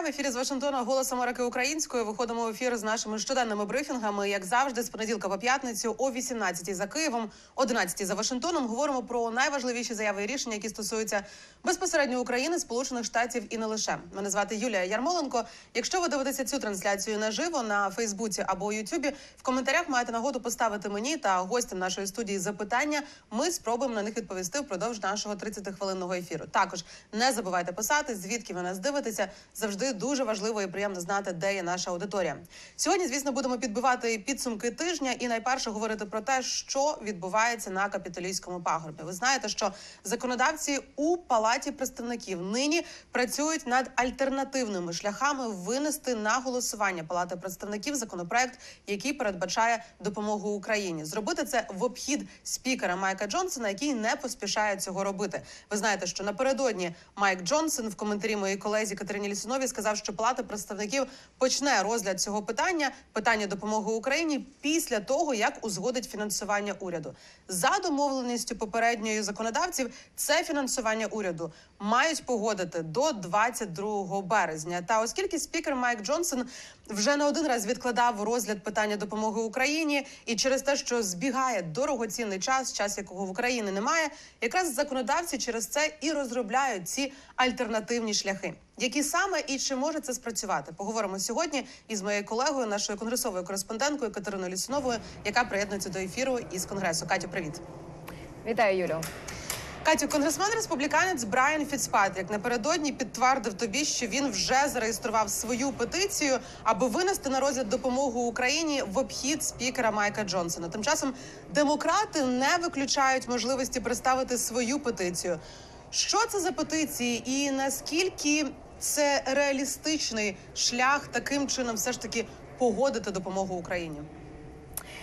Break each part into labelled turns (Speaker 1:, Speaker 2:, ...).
Speaker 1: Вітаю в ефірі з Вашингтона Голос Америки Українською. Виходимо в ефір з нашими щоденними брифінгами. Як завжди, з понеділка по п'ятницю о 18 за Києвом, 11 за Вашингтоном. Говоримо про найважливіші заяви і рішення, які стосуються безпосередньо України, Сполучених Штатів і не лише. Мене звати Юлія Ярмоленко. Якщо ви дивитеся цю трансляцію наживо на Фейсбуці або Ютубі, в коментарях маєте нагоду поставити мені та гостям нашої студії запитання. Ми спробуємо на них відповісти впродовж нашого 30-хвилинного ефіру. Також не забувайте писати, звідки ви нас дивитеся. Завжди дуже важливо і приємно знати, де є наша аудиторія. Сьогодні, звісно, будемо підбивати підсумки тижня і найперше говорити про те, що відбувається на капітолійському пагорбі. Ви знаєте, що законодавці у палаті представників нині працюють над альтернативними шляхами винести на голосування палати представників законопроект, який передбачає допомогу Україні. Зробити це в обхід спікера Майка Джонсона, який не поспішає цього робити. Ви знаєте, що напередодні Майк Джонсон в коментарі моїй колезі Катерині Лісунові сказав, що палата представників почне розгляд цього питання питання допомоги Україні після того, як узгодить фінансування уряду. За домовленістю попередньої законодавців, це фінансування уряду мають погодити до 22 березня. Та оскільки спікер Майк Джонсон вже не один раз відкладав розгляд питання допомоги Україні, і через те, що збігає дорогоцінний час, час якого в Україні немає, якраз законодавці через це і розробляють ці альтернативні шляхи. Які саме і чи може це спрацювати? Поговоримо сьогодні із моєю колегою, нашою конгресовою кореспонденткою Катериною Лісуновою, яка приєднується до ефіру із конгресу. Катю, привіт.
Speaker 2: Вітаю, Юлю.
Speaker 1: Катю, конгресмен республіканець Брайан Фіцпатрік напередодні підтвердив тобі, що він вже зареєстрував свою петицію, аби винести на розгляд допомогу Україні в обхід спікера Майка Джонсона. Тим часом демократи не виключають можливості представити свою петицію. Що це за петиції, і наскільки це реалістичний шлях таким чином, все ж таки погодити допомогу Україні?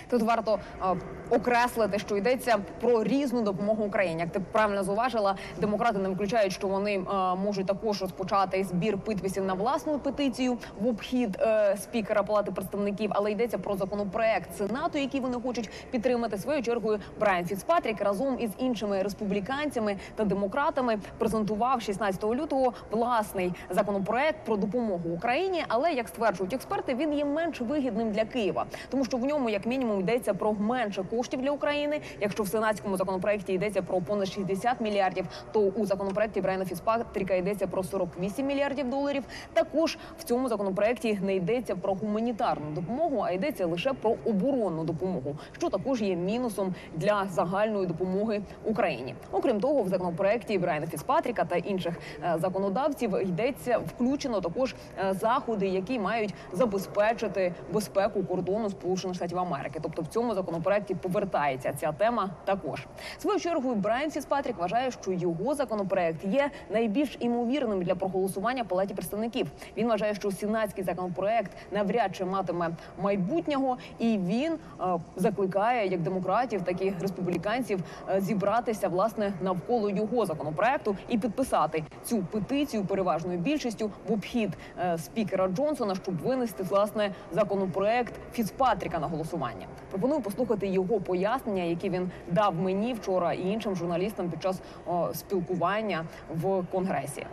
Speaker 2: Тут варто е, окреслити, що йдеться про різну допомогу Україні. Як ти правильно зауважила, демократи не виключають, що вони е, можуть також розпочати збір підписів на власну петицію в обхід е, спікера Палати представників, але йдеться про законопроект Сенату, який вони хочуть підтримати своєю чергою. Брайан Фіцпатрік разом із іншими республіканцями та демократами презентував 16 лютого власний законопроект про допомогу Україні. Але як стверджують експерти, він є менш вигідним для Києва, тому що в ньому, як мінімум, йдеться про менше коштів для України. Якщо в сенатському законопроекті йдеться про понад 60 мільярдів, то у законопроекті Брайана Фіцпатріка йдеться про 48 мільярдів доларів. Також в цьому законопроекті не йдеться про гуманітарну допомогу, а йдеться лише про оборонну допомогу, що також є мінусом для загальної допомоги Україні. Окрім того, в законопроекті Брайана Фіцпатріка та інших е, законодавців йдеться включено також е, заходи, які мають забезпечити безпеку кордону Сполучених Штатів Америки. Тобто в цьому законопроекті повертається ця тема також. Свою чергою Брайан Фіцпатрік вважає, що його законопроект є найбільш імовірним для проголосування палаті представників. Він вважає, що сенатський законопроект навряд чи матиме майбутнього, і він е, закликає як демократів, так і республіканців е, зібратися власне навколо його законопроекту і підписати цю петицію переважною більшістю в обхід е, спікера Джонсона, щоб винести власне законопроект Фіцпатріка на голосування. Пропоную послухати його пояснення, які він дав мені вчора і іншим журналістам під час о, спілкування в конгресі.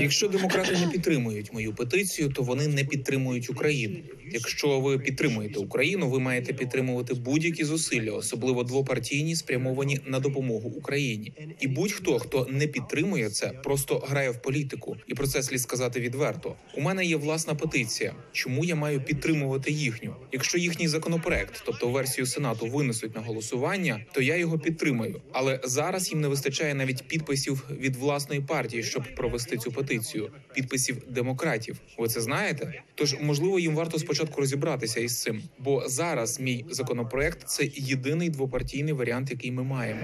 Speaker 3: Якщо демократи не підтримують мою петицію, то вони не підтримують Україну. Якщо ви підтримуєте Україну, ви маєте підтримувати будь-які зусилля, особливо двопартійні, спрямовані на допомогу Україні. І будь-хто, хто не підтримує це, просто грає в політику. І про це слід сказати відверто. У мене є власна петиція. Чому я маю підтримувати їхню? Якщо їхній законопроект, тобто версію сенату, винесуть на голосування, то я його підтримаю. Але зараз їм не вистачає навіть підписів від власної партії, щоб провести цю петицію. Підписів демократів. Ви це знаєте? Тож можливо їм варто спочатку розібратися із цим, бо зараз мій законопроект це єдиний двопартійний варіант, який ми маємо.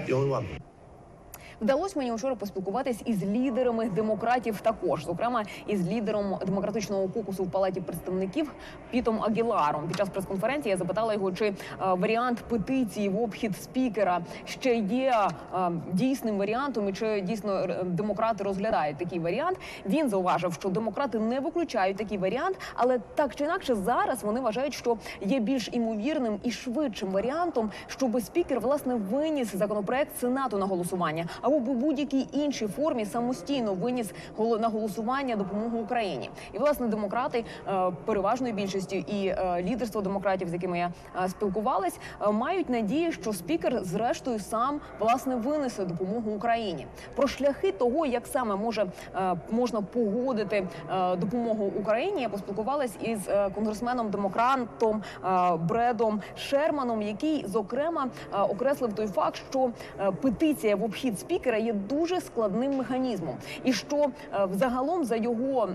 Speaker 2: Вдалося мені вчора поспілкуватись із лідерами демократів, також зокрема із лідером демократичного кокусу в палаті представників Пітом Агіларом. Під час прес-конференції я запитала його, чи е, варіант петиції в обхід спікера ще є е, дійсним варіантом, і чи дійсно е, демократи розглядають такий варіант. Він зауважив, що демократи не виключають такий варіант, але так чи інакше зараз вони вважають, що є більш імовірним і швидшим варіантом, щоб спікер власне виніс законопроект сенату на голосування. Або в будь-якій іншій формі самостійно виніс на голосування допомогу Україні. І власне демократи е, переважною більшістю і е, лідерство демократів, з якими я е, спілкувалась, мають надію, що спікер зрештою сам власне винесе допомогу Україні. Про шляхи того, як саме може можна погодити допомогу Україні, я поспілкувалась із конгресменом демократом Бредом Шерманом, який зокрема окреслив той факт, що петиція в обхід спікера є дуже складним механізмом, і що е, взагалом за його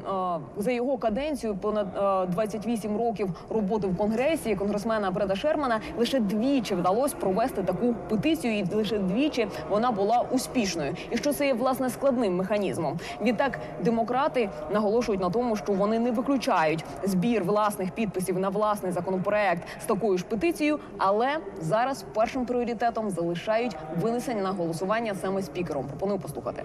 Speaker 2: е, за його каденцію понад е, 28 років роботи в конгресі конгресмена Бреда Шермана лише двічі вдалося провести таку петицію, і лише двічі вона була успішною. І що це є власне складним механізмом. Відтак демократи наголошують на тому, що вони не виключають збір власних підписів на власний законопроект з такою ж петицією, але зараз першим пріоритетом залишають винесення на голосування саме спікером. Пропоную послухати.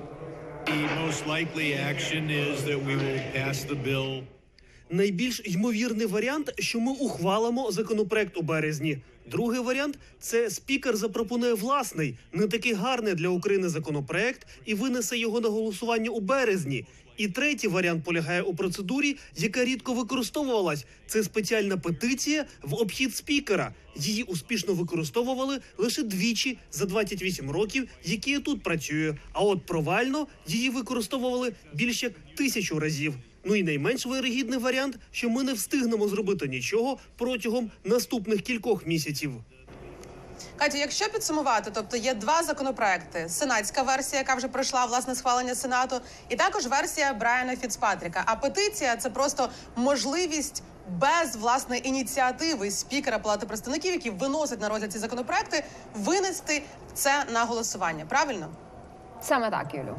Speaker 4: Найбільш ймовірний варіант, що ми ухвалимо законопроект у березні. Другий варіант це спікер запропонує власний, не такий гарний для України законопроект і винесе його на голосування у березні. І третій варіант полягає у процедурі, яка рідко використовувалась. Це спеціальна петиція в обхід спікера. Її успішно використовували лише двічі за 28 років, які я тут працюю. А от провально її використовували більше тисячу разів. Ну і найменш вирогідний варіант, що ми не встигнемо зробити нічого протягом наступних кількох місяців.
Speaker 1: Катю, якщо підсумувати, тобто є два законопроекти: сенатська версія, яка вже пройшла власне схвалення сенату, і також версія Брайана Фіцпатріка. А петиція це просто можливість без власне ініціативи спікера Палати представників, які виносять на розгляд ці законопроекти, винести це на голосування. Правильно?
Speaker 2: Саме так, Юлю.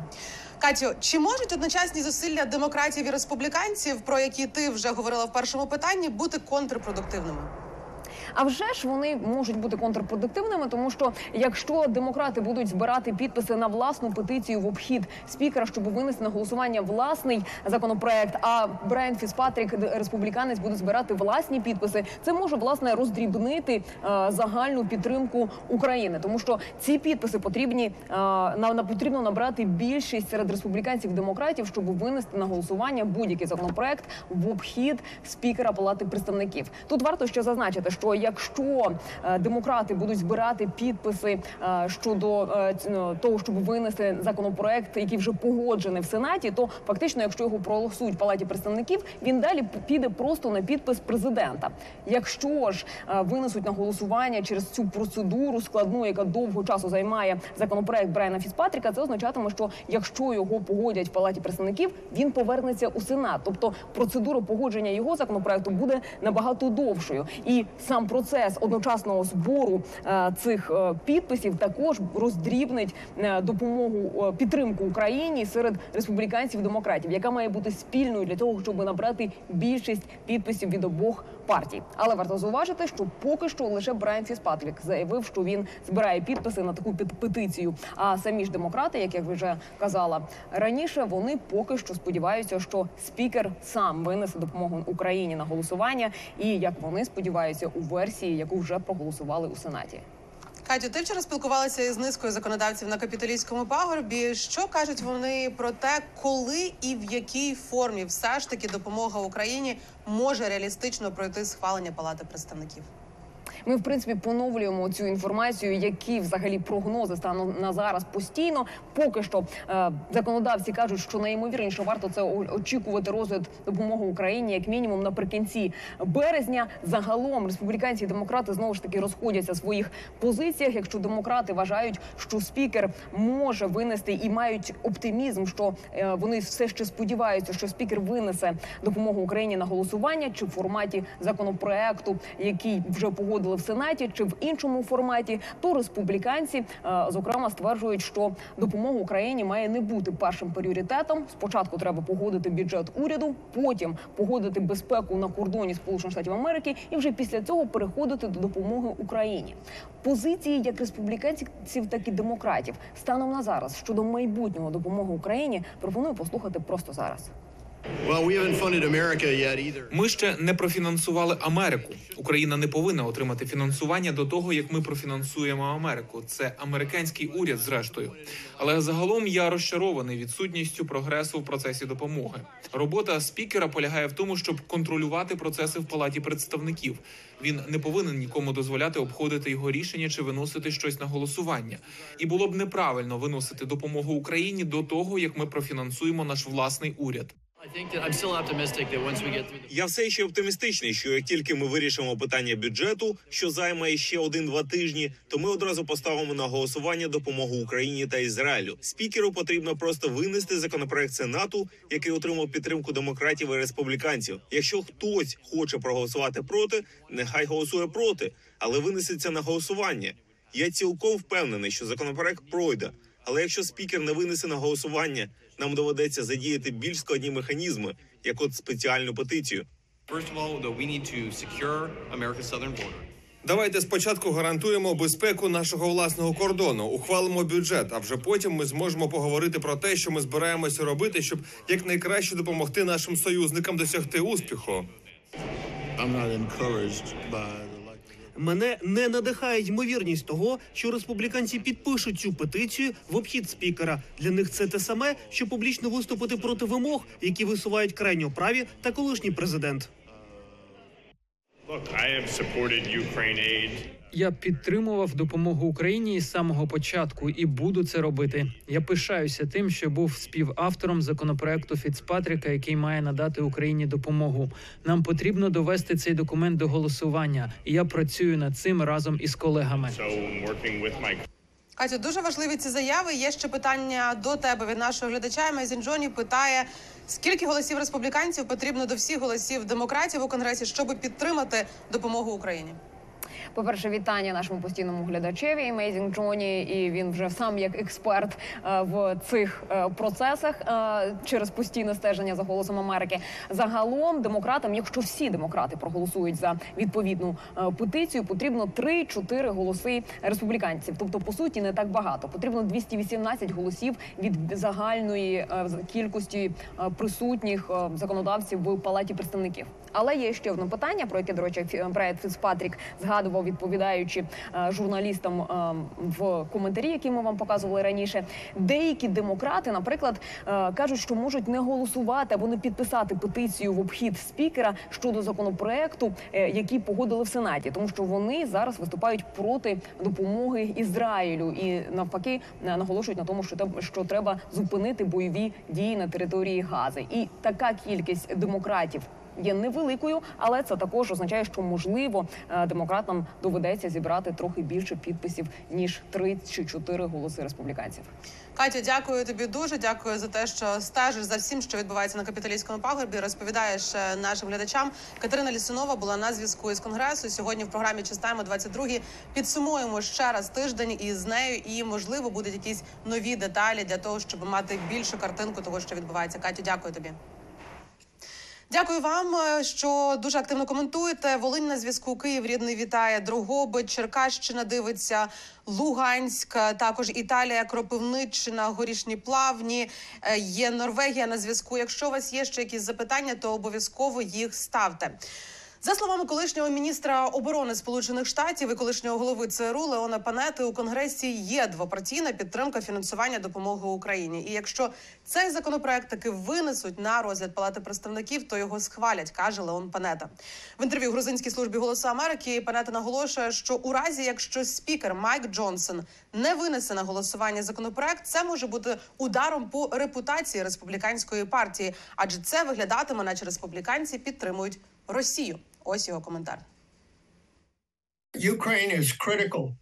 Speaker 1: Катю, чи можуть одночасні зусилля демократів і республіканців, про які ти вже говорила в першому питанні, бути контрпродуктивними?
Speaker 2: А вже ж вони можуть бути контрпродуктивними, тому що якщо демократи будуть збирати підписи на власну петицію в обхід спікера, щоб винести на голосування власний законопроект, а Брайан Фіспатрік, республіканець, буде збирати власні підписи, це може власне роздрібнити е, загальну підтримку України, тому що ці підписи потрібні е, на, на потрібно набрати більшість серед республіканців демократів, щоб винести на голосування будь-який законопроект в обхід спікера Палати представників. Тут варто ще зазначити, що якщо е, демократи будуть збирати підписи е, щодо е, ну, того, щоб винести законопроект, який вже погоджений в сенаті, то фактично, якщо його проголосують в палаті представників, він далі піде просто на підпис президента. Якщо ж винесуть на голосування через цю процедуру складну, яка довго часу займає законопроект Брайана Фіцпатріка, це означатиме, що якщо його погодять в палаті представників, він повернеться у сенат. Тобто процедура погодження його законопроекту буде набагато довшою, і сам процес одночасного збору е, цих е, підписів також роздрібнить е, допомогу підтримку Україні серед республіканців і демократів, яка має бути спільною для того, щоб набрати більшість підписів від обох партій. Але варто зауважити, що поки що лише Брайан Фіцпатрік заявив, що він збирає підписи на таку пет- петицію. А самі ж демократи, як я вже казала раніше, вони поки що сподіваються, що спікер сам винесе допомогу Україні на голосування, і як вони сподіваються у версії, яку вже проголосували у сенаті.
Speaker 1: Катю, ти вчора спілкувалася із низкою законодавців на капітолійському пагорбі. Що кажуть вони про те, коли і в якій формі все ж таки допомога Україні може реалістично пройти схвалення Палати представників?
Speaker 2: Ми в принципі поновлюємо цю інформацію, які взагалі прогнози станом на зараз постійно. Поки що е, законодавці кажуть, що найімовірніше варто це очікувати розгляд допомоги Україні як мінімум наприкінці березня. Загалом республіканці і демократи знову ж таки розходяться в своїх позиціях. Якщо демократи вважають, що спікер може винести і мають оптимізм, що е, вони все ще сподіваються, що спікер винесе допомогу Україні на голосування чи в форматі законопроекту, який вже погодили в сенаті, чи в іншому форматі, то республіканці е, зокрема стверджують, що допомога Україні має не бути першим пріоритетом. Спочатку треба погодити бюджет уряду, потім погодити безпеку на кордоні Сполучених Штатів Америки, і вже після цього переходити до допомоги Україні. Позиції як республіканців, так і демократів станом на зараз щодо майбутнього допомоги Україні пропоную послухати просто зараз.
Speaker 3: Ми ще не профінансували Америку. Україна не повинна отримати фінансування до того, як ми профінансуємо Америку. Це американський уряд, зрештою. Але загалом я розчарований відсутністю прогресу в процесі допомоги. Робота спікера полягає в тому, щоб контролювати процеси в палаті представників. Він не повинен нікому дозволяти обходити його рішення чи виносити щось на голосування. І було б неправильно виносити допомогу Україні до того, як ми профінансуємо наш власний уряд.
Speaker 5: Я все ще оптимістичний, що як тільки ми вирішимо питання бюджету, що займе ще один-два тижні, то ми одразу поставимо на голосування допомогу Україні та Ізраїлю. Спікеру потрібно просто винести законопроект Сенату, який отримав підтримку демократів і республіканців. Якщо хтось хоче проголосувати проти, нехай голосує проти, але винесеться на голосування. Я цілком впевнений, що законопроект пройде. Але якщо спікер не винесе на голосування, нам доведеться задіяти більш складні механізми, як от спеціальну петицію.
Speaker 6: Давайте спочатку гарантуємо безпеку нашого власного кордону, ухвалимо бюджет, а вже потім ми зможемо поговорити про те, що ми збираємося робити, щоб якнайкраще допомогти нашим союзникам досягти успіху.
Speaker 7: I'm not encouraged by.
Speaker 4: Мене не надихає ймовірність того, що республіканці підпишуть цю петицію в обхід спікера. Для них це те саме, що публічно виступити проти вимог, які висувають крайньо праві та колишній президент.
Speaker 8: Look, I have supported Ukraine aid.
Speaker 9: Я підтримував допомогу Україні із самого початку і буду це робити. Я пишаюся тим, що був співавтором законопроекту Фіцпатріка, який має надати Україні допомогу. Нам потрібно довести цей документ до голосування, і я працюю над цим разом із колегами.
Speaker 1: Катю, дуже важливі ці заяви. Є ще питання до тебе від нашого глядача. Мезін Джоні питає: скільки голосів республіканців потрібно до всіх голосів демократів у конгресі, щоб підтримати допомогу Україні?
Speaker 2: По-перше, вітання нашому постійному глядачеві Amazing Джоні, і він вже сам як експерт е, в цих е, процесах е, через постійне стеження за голосом Америки. Загалом демократам, якщо всі демократи проголосують за відповідну петицію, потрібно 3-4 голоси республіканців. Тобто, по суті, не так багато. Потрібно 218 голосів від загальної кількості присутніх законодавців в палаті представників. Але є ще одне питання, про яке, до речі, Брайт Фіцпатрік згадував, відповідаючи е, журналістам е, в коментарі, які ми вам показували раніше. Деякі демократи, наприклад, е, кажуть, що можуть не голосувати або не підписати петицію в обхід спікера щодо законопроекту, який погодили в сенаті, тому що вони зараз виступають проти допомоги Ізраїлю і навпаки наголошують на тому, що що треба зупинити бойові дії на території Гази. І така кількість демократів є невеликою, але це також означає, що можливо е, демократам доведеться зібрати трохи більше підписів ніж 3 чи 4 голоси республіканців.
Speaker 1: Катю, дякую тобі дуже. Дякую за те, що стежиш за всім, що відбувається на капіталістському пагорбі. Розповідаєш е, нашим глядачам. Катерина Лісунова була на зв'язку із конгресу. Сьогодні в програмі Чистаємо 22 Підсумуємо ще раз тиждень із нею, і можливо будуть якісь нові деталі для того, щоб мати більшу картинку того, що відбувається. Катю, дякую тобі. Дякую вам, е, що дуже активно коментуєте. Волинь на зв'язку Київ рідний вітає Дрогобич, Черкащина дивиться, Луганськ, е, також Італія, Кропивниччина, Горішні Плавні. е, Є Норвегія на зв'язку. Якщо у вас є ще якісь запитання, то обов'язково їх ставте. За словами колишнього міністра оборони Сполучених Штатів і колишнього голови ЦРУ Леона Панети, у Конгресі є двопартійна підтримка фінансування допомоги Україні. І якщо цей законопроект таки винесуть на розгляд Палати представників, то його схвалять, каже Леон Панета. В інтерв'ю грузинській службі голосу Америки Панета наголошує, що у разі, якщо спікер Майк Джонсон не винесе на голосування законопроект, це може бути ударом по репутації республіканської партії, адже це виглядатиме, наче республіканці підтримують Росію. Ось його коментар.
Speaker 10: Ukraine is critical.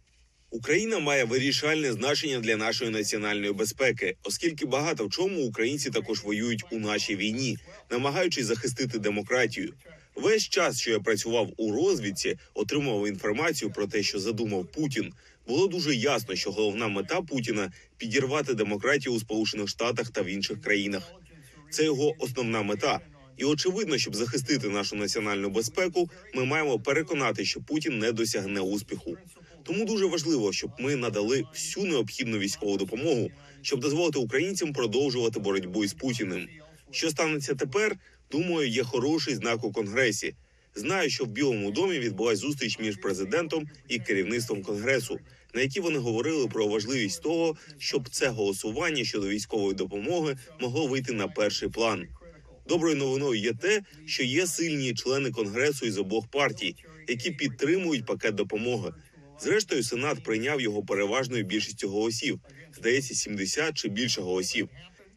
Speaker 5: Україна має вирішальне значення для нашої національної безпеки, оскільки багато в чому українці також воюють у нашій війні, намагаючись захистити демократію. Весь час, що я працював у розвідці, отримував інформацію про те, що задумав Путін. Було дуже ясно, що головна мета Путіна підірвати демократію у Сполучених Штатах та в інших країнах. Це його основна мета. І очевидно, щоб захистити нашу національну безпеку, ми маємо переконати, що Путін не досягне успіху. Тому дуже важливо, щоб ми надали всю необхідну військову допомогу, щоб дозволити українцям продовжувати боротьбу із Путіним. Що станеться тепер? Думаю, є хороший знак у конгресі. Знаю, що в Білому домі відбулась зустріч між президентом і керівництвом конгресу, на якій вони говорили про важливість того, щоб це голосування щодо військової допомоги могло вийти на перший план. Доброю новиною є те, що є сильні члени конгресу із обох партій, які підтримують пакет допомоги. Зрештою, сенат прийняв його переважною більшістю голосів, здається, 70 чи більше голосів.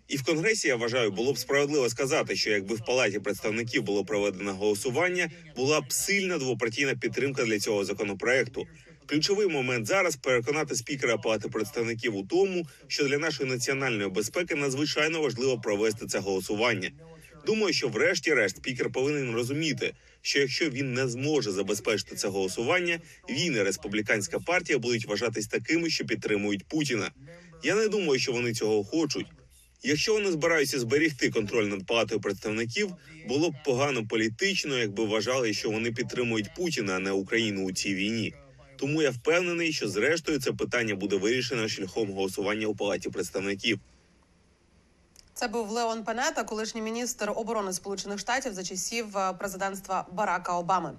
Speaker 5: І в конгресі я вважаю, було б справедливо сказати, що якби в палаті представників було проведено голосування, була б сильна двопартійна підтримка для цього законопроекту. Ключовий момент зараз переконати спікера палати представників у тому, що для нашої національної безпеки надзвичайно важливо провести це голосування. Думаю, що врешті-решт спікер повинен розуміти, що якщо він не зможе забезпечити це голосування, він і республіканська партія будуть вважатись такими, що підтримують Путіна. Я не думаю, що вони цього хочуть. Якщо вони збираються зберігти контроль над палатою представників, було б погано політично, якби вважали, що вони підтримують Путіна, а не Україну у цій війні. Тому я впевнений, що зрештою це питання буде вирішено шляхом голосування у палаті представників.
Speaker 1: Це був Леон Панета, колишній міністр оборони Сполучених Штатів за часів е, президентства Барака Обами.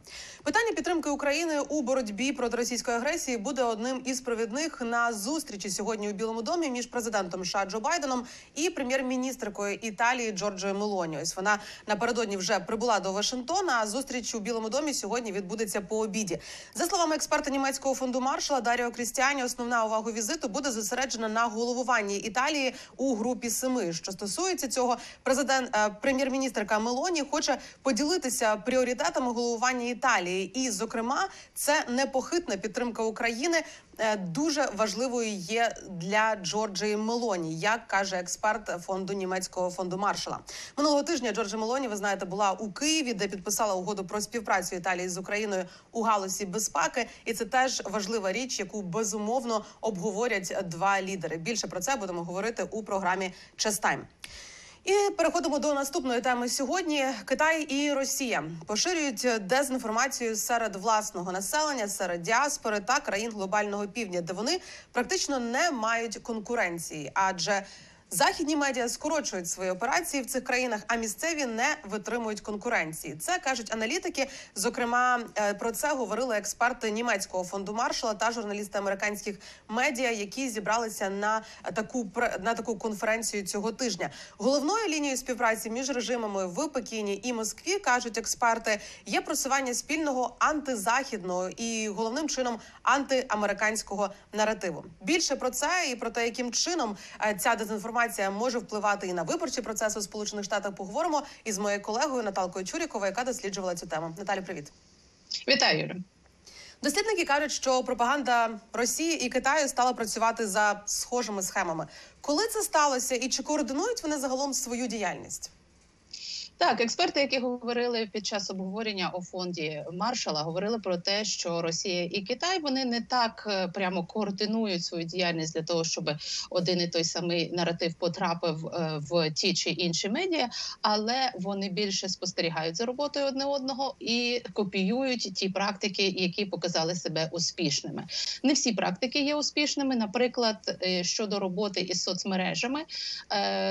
Speaker 1: Питання підтримки України у боротьбі проти російської агресії буде одним із провідних на зустрічі сьогодні у Білому домі між президентом США Джо Байденом і прем'єр-міністркою Італії Джорджою Мелоні. Ось вона напередодні вже прибула до Вашингтона. А зустріч у Білому домі сьогодні відбудеться по обіді. За словами експерта німецького фонду Маршала Даріо Крістіані, основна увага візиту буде зосереджена на головуванні Італії у групі семи. Що стосується цього, президент е, прем'єр-міністрка Мелоні хоче поділитися пріоритетами головування Італії, і, зокрема, це непохитна підтримка України. е, Дуже важливою є для Джорджії Мелоні, як каже експерт фонду німецького фонду Маршала. Минулого тижня Джорджа Мелоні, ви знаєте, була у Києві, де підписала угоду про співпрацю Італії з Україною у галузі безпеки, і це теж важлива річ, яку безумовно обговорять два лідери. Більше про це будемо говорити у програмі «Честайм». І переходимо до наступної теми сьогодні. Китай і Росія поширюють дезінформацію серед власного населення, серед діаспори та країн глобального півдня, де вони практично не мають конкуренції, адже Західні медіа скорочують свої операції в цих країнах, а місцеві не витримують конкуренції. Це кажуть аналітики. Зокрема, е, про це говорили експерти німецького фонду Маршала та журналісти американських медіа, які зібралися на таку на таку конференцію цього тижня. Головною лінією співпраці між режимами в Пекіні і Москві кажуть експерти, є просування спільного антизахідного і головним чином антиамериканського наративу. Більше про це і про те, яким чином е, ця дезінформація може впливати і на виборчі процеси у Сполучених Штатах. Поговоримо із моєю колегою Наталкою Чуріковою, яка досліджувала цю тему. Наталі, привіт.
Speaker 10: Вітаю, Юля.
Speaker 1: Дослідники кажуть, що пропаганда Росії і Китаю стала працювати за схожими схемами. Коли це сталося, і чи координують вони загалом свою діяльність?
Speaker 10: Так, експерти, які говорили під час обговорення у фонді Маршала, говорили про те, що Росія і Китай вони не так е, прямо координують свою діяльність для того, щоб один і той самий наратив потрапив е, в ті чи інші медіа, але вони більше спостерігають за роботою одне одного і копіюють ті практики, які показали себе успішними. Не всі практики є успішними. Наприклад, е, щодо роботи із соцмережами,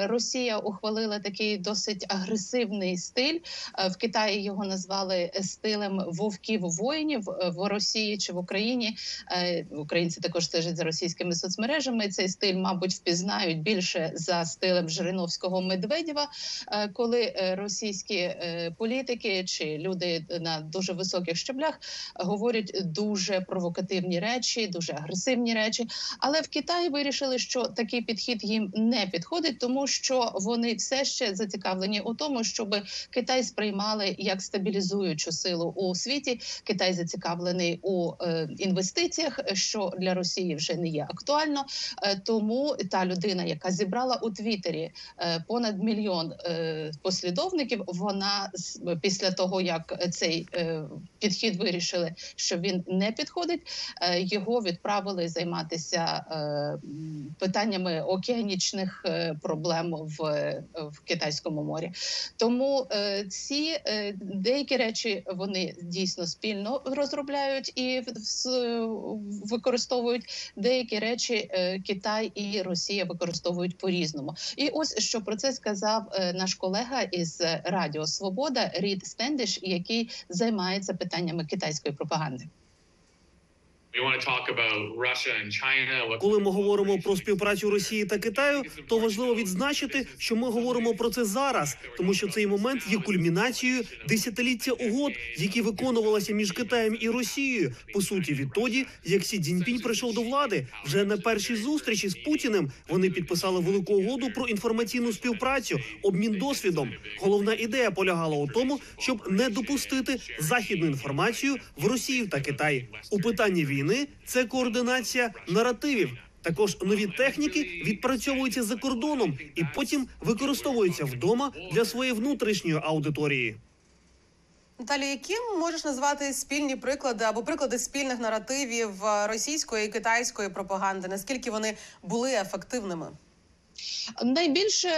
Speaker 10: Росія ухвалила такий досить агресивний стиль. Е, В Китаї його назвали стилем вовків воїнів Е, в Росії чи в Україні. е, Українці також стежать за російськими соцмережами. Цей стиль, мабуть, впізнають більше за стилем Жириновського Медведєва, коли російські політики чи люди на дуже високих щаблях говорять дуже провокативні речі, дуже агресивні речі. Але в Китаї вирішили, що такий підхід їм не підходить, тому що вони все ще зацікавлені у тому, щоб Китай сприймали як стабілізуючу силу у світі. Китай зацікавлений у е, інвестиціях, що для Росії вже не є актуально. Е, тому та людина, яка зібрала у Твіттері е, понад мільйон послідовників, вона після того як цей підхід вирішили, що він не підходить, його відправили займатися питаннями океанічних проблем в, в китайському морі. Тому Тому е, ці е, деякі речі вони дійсно спільно розробляють і використовують. Деякі речі е, Китай і Росія використовують по різному. І ось що про це сказав наш колега із Радіо Свобода Рід Стендиш, який займається питаннями китайської пропаганди.
Speaker 4: Коли ми говоримо про співпрацю Росії та Китаю, то важливо відзначити, що ми говоримо про це зараз, тому що цей момент є кульмінацією десятиліття угод, які виконувалися між Китаєм і Росією. По суті, відтоді, як Сі Цзіньпінь прийшов до влади, вже на першій зустрічі з Путіним вони підписали велику угоду про інформаційну співпрацю, обмін досвідом. Головна ідея полягала у тому, щоб не допустити західну інформацію в Росію та Китай. У питанні війни це координація наративів. Також нові техніки відпрацьовуються за кордоном і потім використовуються вдома для своєї внутрішньої аудиторії.
Speaker 1: Наталі, які можеш назвати спільні приклади або приклади спільних наративів е, російської і китайської пропаганди? Наскільки вони були ефективними?
Speaker 10: Найбільше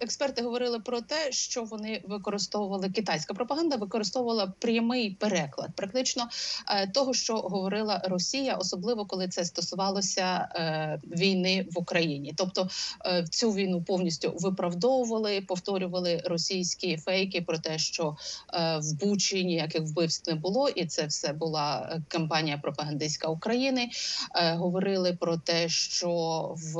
Speaker 10: експерти говорили про те, що вони використовували китайська пропаганда, використовувала прямий переклад, практично е, того, що говорила Росія, особливо коли це стосувалося е, війни в Україні. Тобто е, цю війну повністю виправдовували, повторювали російські фейки про те, що в Бучі ніяких вбивств не було, і це все була кампанія пропагандистська України. Говорили про те, що в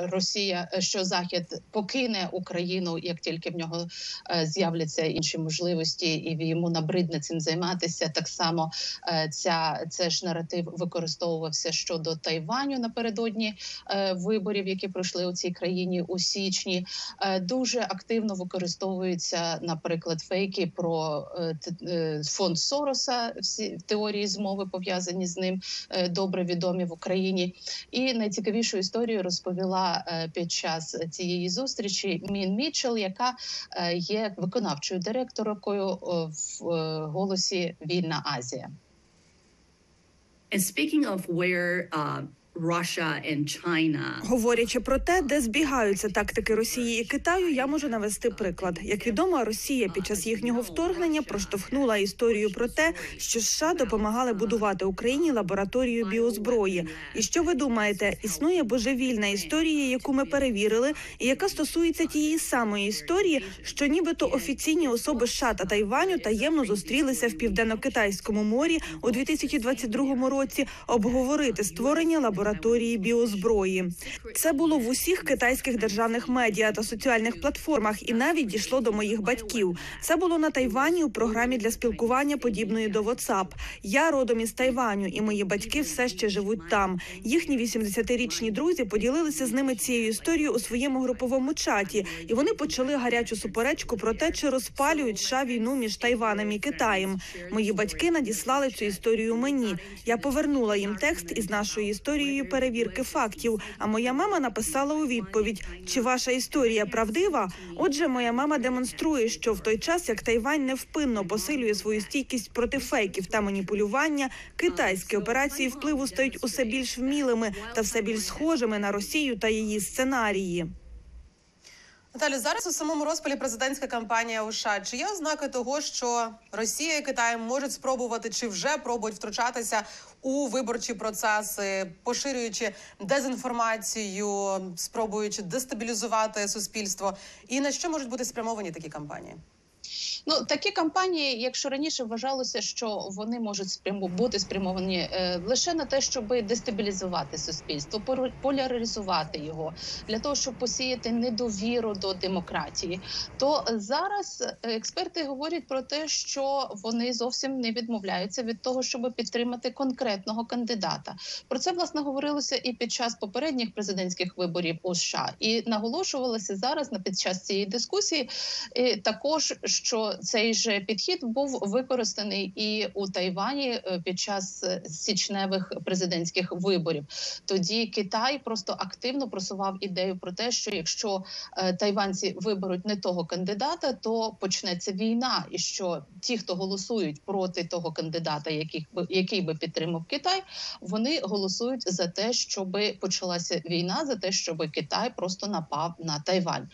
Speaker 10: Росія, що Захід покине Україну, як тільки в нього е, з'являться інші можливості, і йому набридне цим займатися. Так само е, ця це ж наратив використовувався щодо Тайваню напередодні е, виборів, які пройшли у цій країні у січні. Е, Дуже активно використовуються, наприклад, фейки про е, е, фонд Сороса. Всі теорії змови пов'язані з ним е, добре відомі в Україні. І найцікавішу історію розповіла е, під час цієї зустрічі Мін Мічел, яка е, є виконавчою директоркою е, в голосі Вільна Азія.
Speaker 11: And speaking of where uh,
Speaker 12: Говорячи про те, де збігаються тактики Росії і Китаю, я можу навести приклад. Як відомо, Росія під час їхнього вторгнення проштовхнула історію про те, що США допомагали будувати Україні лабораторію біозброї. І що ви думаєте, існує божевільна історія, яку ми перевірили, і яка стосується тієї самої історії, що нібито офіційні особи США та Тайваню таємно зустрілися в південно-китайському морі у 2022 році обговорити створення лабораторії біозброї. Це було в усіх китайських державних медіа та соціальних платформах, і навіть дійшло до моїх батьків. Це було на Тайвані у програмі для спілкування, подібної до WhatsApp. Я родом із Тайваню, і мої батьки все ще живуть там. Їхні 80-річні друзі поділилися з ними цією історією у своєму груповому чаті, і вони почали гарячу суперечку про те, чи розпалюють США війну між Тайванем і Китаєм. Мої батьки надіслали цю історію мені. Я повернула їм текст із нашою історією перевірки фактів. А моя мама написала у відповідь: чи ваша історія правдива? Отже, моя мама демонструє, що в той час, як Тайвань невпинно посилює свою стійкість проти фейків та маніпулювання, китайські операції впливу стають усе більш вмілими та все більш схожими на Росію та її сценарії.
Speaker 1: Наталі, зараз у самому розпалі президентська кампанія у США. Чи є ознаки того, що Росія і Китай можуть спробувати чи вже пробують втручатися у виборчі процеси, поширюючи дезінформацію, спробуючи дестабілізувати суспільство? І на що можуть бути спрямовані такі кампанії?
Speaker 10: Ну такі кампанії, якщо раніше вважалося, що вони можуть спряму бути спрямовані е, лише на те, щоб дестабілізувати суспільство, поляризувати його для того, щоб посіяти недовіру до демократії, то зараз експерти говорять про те, що вони зовсім не відмовляються від того, щоб підтримати конкретного кандидата. Про це власне говорилося і під час попередніх президентських виборів у США, і наголошувалося зараз на під час цієї дискусії також, що цей же підхід був використаний і у Тайвані е, під час е, січневих президентських виборів. Тоді Китай просто активно просував ідею про те, що якщо е, тайванці виберуть не того кандидата, то почнеться війна, і що ті, хто голосують проти того кандидата, яких який би підтримав Китай, вони голосують за те, щоб почалася війна, за те, щоб Китай просто напав на Тайвань.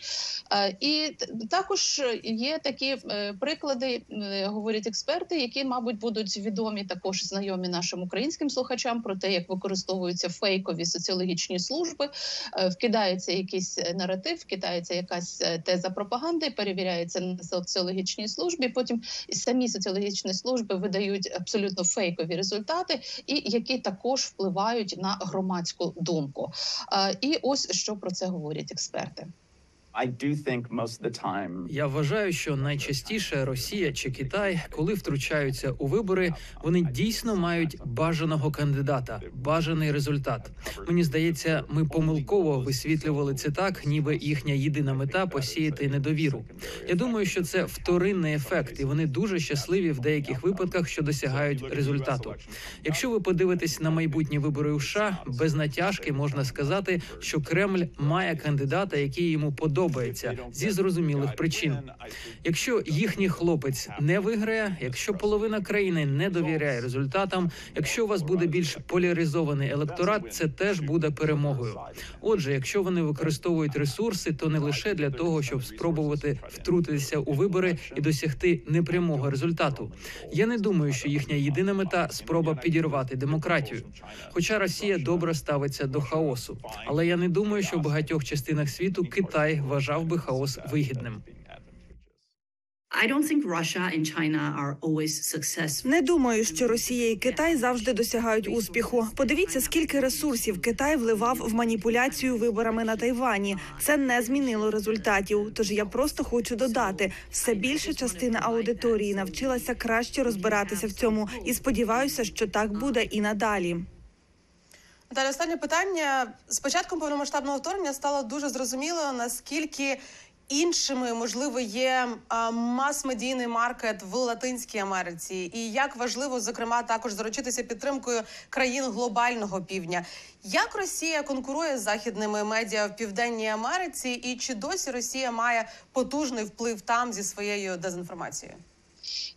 Speaker 10: І також є такі приклади, е, говорять експерти, які, мабуть, будуть відомі також знайомі нашим українським слухачам про те, як використовуються фейкові соціологічні служби, Е, вкидається якийсь е, наратив, вкидається якась теза пропаганди, перевіряється на соціологічній службі. Потім самі соціологічні служби видають абсолютно фейкові результати, і які також впливають на громадську думку. І ось що про це говорять експерти.
Speaker 9: Я вважаю, що найчастіше Росія чи Китай, коли втручаються у вибори, вони дійсно мають бажаного кандидата, бажаний результат. Мені здається, ми помилково висвітлювали це так, ніби їхня єдина мета посіяти недовіру. Я думаю, що це вторинний ефект, і вони дуже щасливі в деяких випадках, що досягають результату. Якщо ви подивитесь на майбутні вибори у США, без натяжки можна сказати, що Кремль має кандидата, який йому подобається зі зрозумілих причин. Якщо їхній хлопець не виграє, якщо половина країни не довіряє результатам, якщо у вас буде більш поляризований електорат, це теж буде перемогою. Отже, якщо вони використовують ресурси, то не лише для того, щоб спробувати втрутитися у вибори і досягти непрямого результату. Я не думаю, що їхня єдина мета спроба підірвати демократію. Хоча Росія добре ставиться до хаосу, але я не думаю, що в багатьох частинах світу Китай вважав би хаос вигідним.
Speaker 11: I don't think Russia and China are always successful.
Speaker 12: Не думаю, що Росія і Китай завжди досягають успіху. Подивіться, скільки ресурсів Китай вливав в маніпуляцію виборами на Тайвані. Це не змінило результатів. Тож я просто хочу додати, все більша частина аудиторії навчилася краще розбиратися в цьому, і сподіваюся, що так буде і надалі.
Speaker 1: Далі останнє питання. З початком повномасштабного вторгнення стало дуже зрозуміло, наскільки іншими можливо є мас-медійний маркет в Латинській Америці, і як важливо, зокрема, також заручитися підтримкою країн глобального півдня. Як Росія конкурує з західними медіа в Південній Америці, і чи досі Росія має потужний вплив там зі своєю дезінформацією?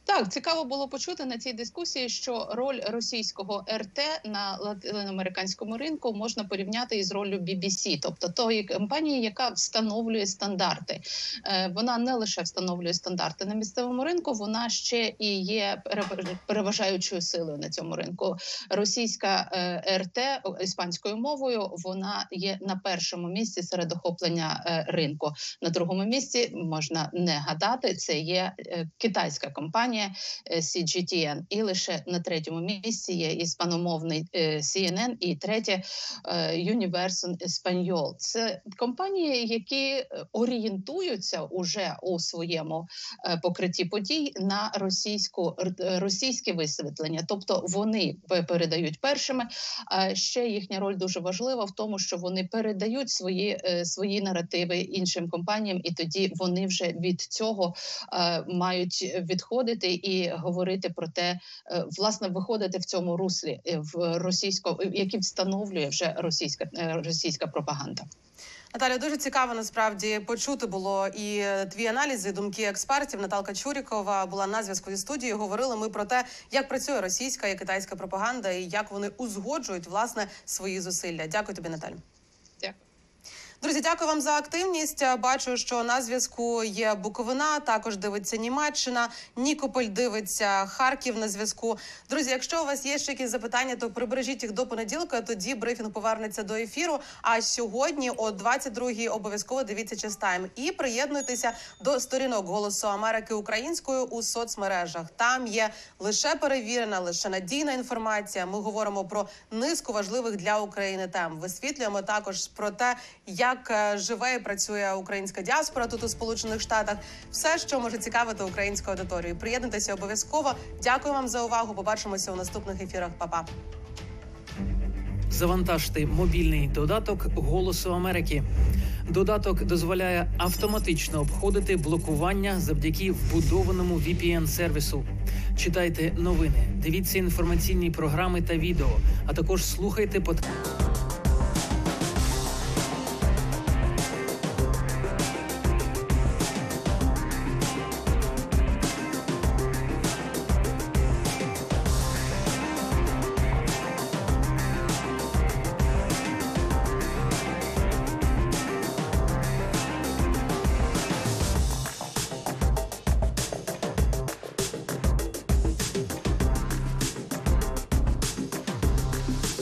Speaker 10: Так, цікаво було почути на цій дискусії, що роль російського РТ на латиноамериканському ринку можна порівняти із роллю BBC, тобто тої компанії, яка встановлює стандарти. Е, Вона не лише встановлює стандарти на місцевому ринку, вона ще і є пере- переважаючою силою на цьому ринку. Російська е, РТ іспанською мовою вона є на першому місці серед охоплення е, ринку. На другому місці можна не гадати. Це є китайська компанія е, CGTN. І лише на третьому місці є іспаномовний е, CNN і третє е, Universo Español. Це компанії, які орієнтуються уже у своєму покритті подій на російську російське висвітлення, тобто вони передають першими. А ще їхня роль дуже важлива в тому, що вони передають свої, свої наративи іншим компаніям, і тоді вони вже від цього мають відходити і говорити про те, е, власне, виходити в цьому руслі е, в російсько, які встановлює вже російська е, російська пропаганда.
Speaker 1: Наталя, дуже цікаво насправді почути було і е, твій аналіз, і думки експертів. Наталка Чурікова була на зв'язку зі студією. Говорили ми про те, як працює російська і китайська пропаганда, і як вони узгоджують власне свої зусилля. Дякую тобі, Наталю. Друзі, дякую вам за активність. Бачу, що на зв'язку є Буковина. Також дивиться Німеччина. Нікополь дивиться Харків на зв'язку. Друзі, якщо у вас є ще якісь запитання, то прибережіть їх до понеділка. Тоді брифінг повернеться до ефіру. А сьогодні о 22-й обов'язково дивіться частайм і приєднуйтеся до сторінок Голосу Америки українською у соцмережах. Там є лише перевірена, лише надійна інформація. Ми говоримо про низку важливих для України тем. Висвітлюємо також про те, як як е, живе і працює українська діаспора тут у Сполучених Штатах. Все, що може цікавити українську аудиторію. Приєднуйтеся обов'язково. Дякую вам за увагу. Побачимося у наступних ефірах. Па-па.
Speaker 9: Завантажте мобільний додаток Голосу Америки. Додаток дозволяє автоматично обходити блокування завдяки вбудованому vpn сервісу Читайте новини, дивіться інформаційні програми та відео, а також слухайте подкасти.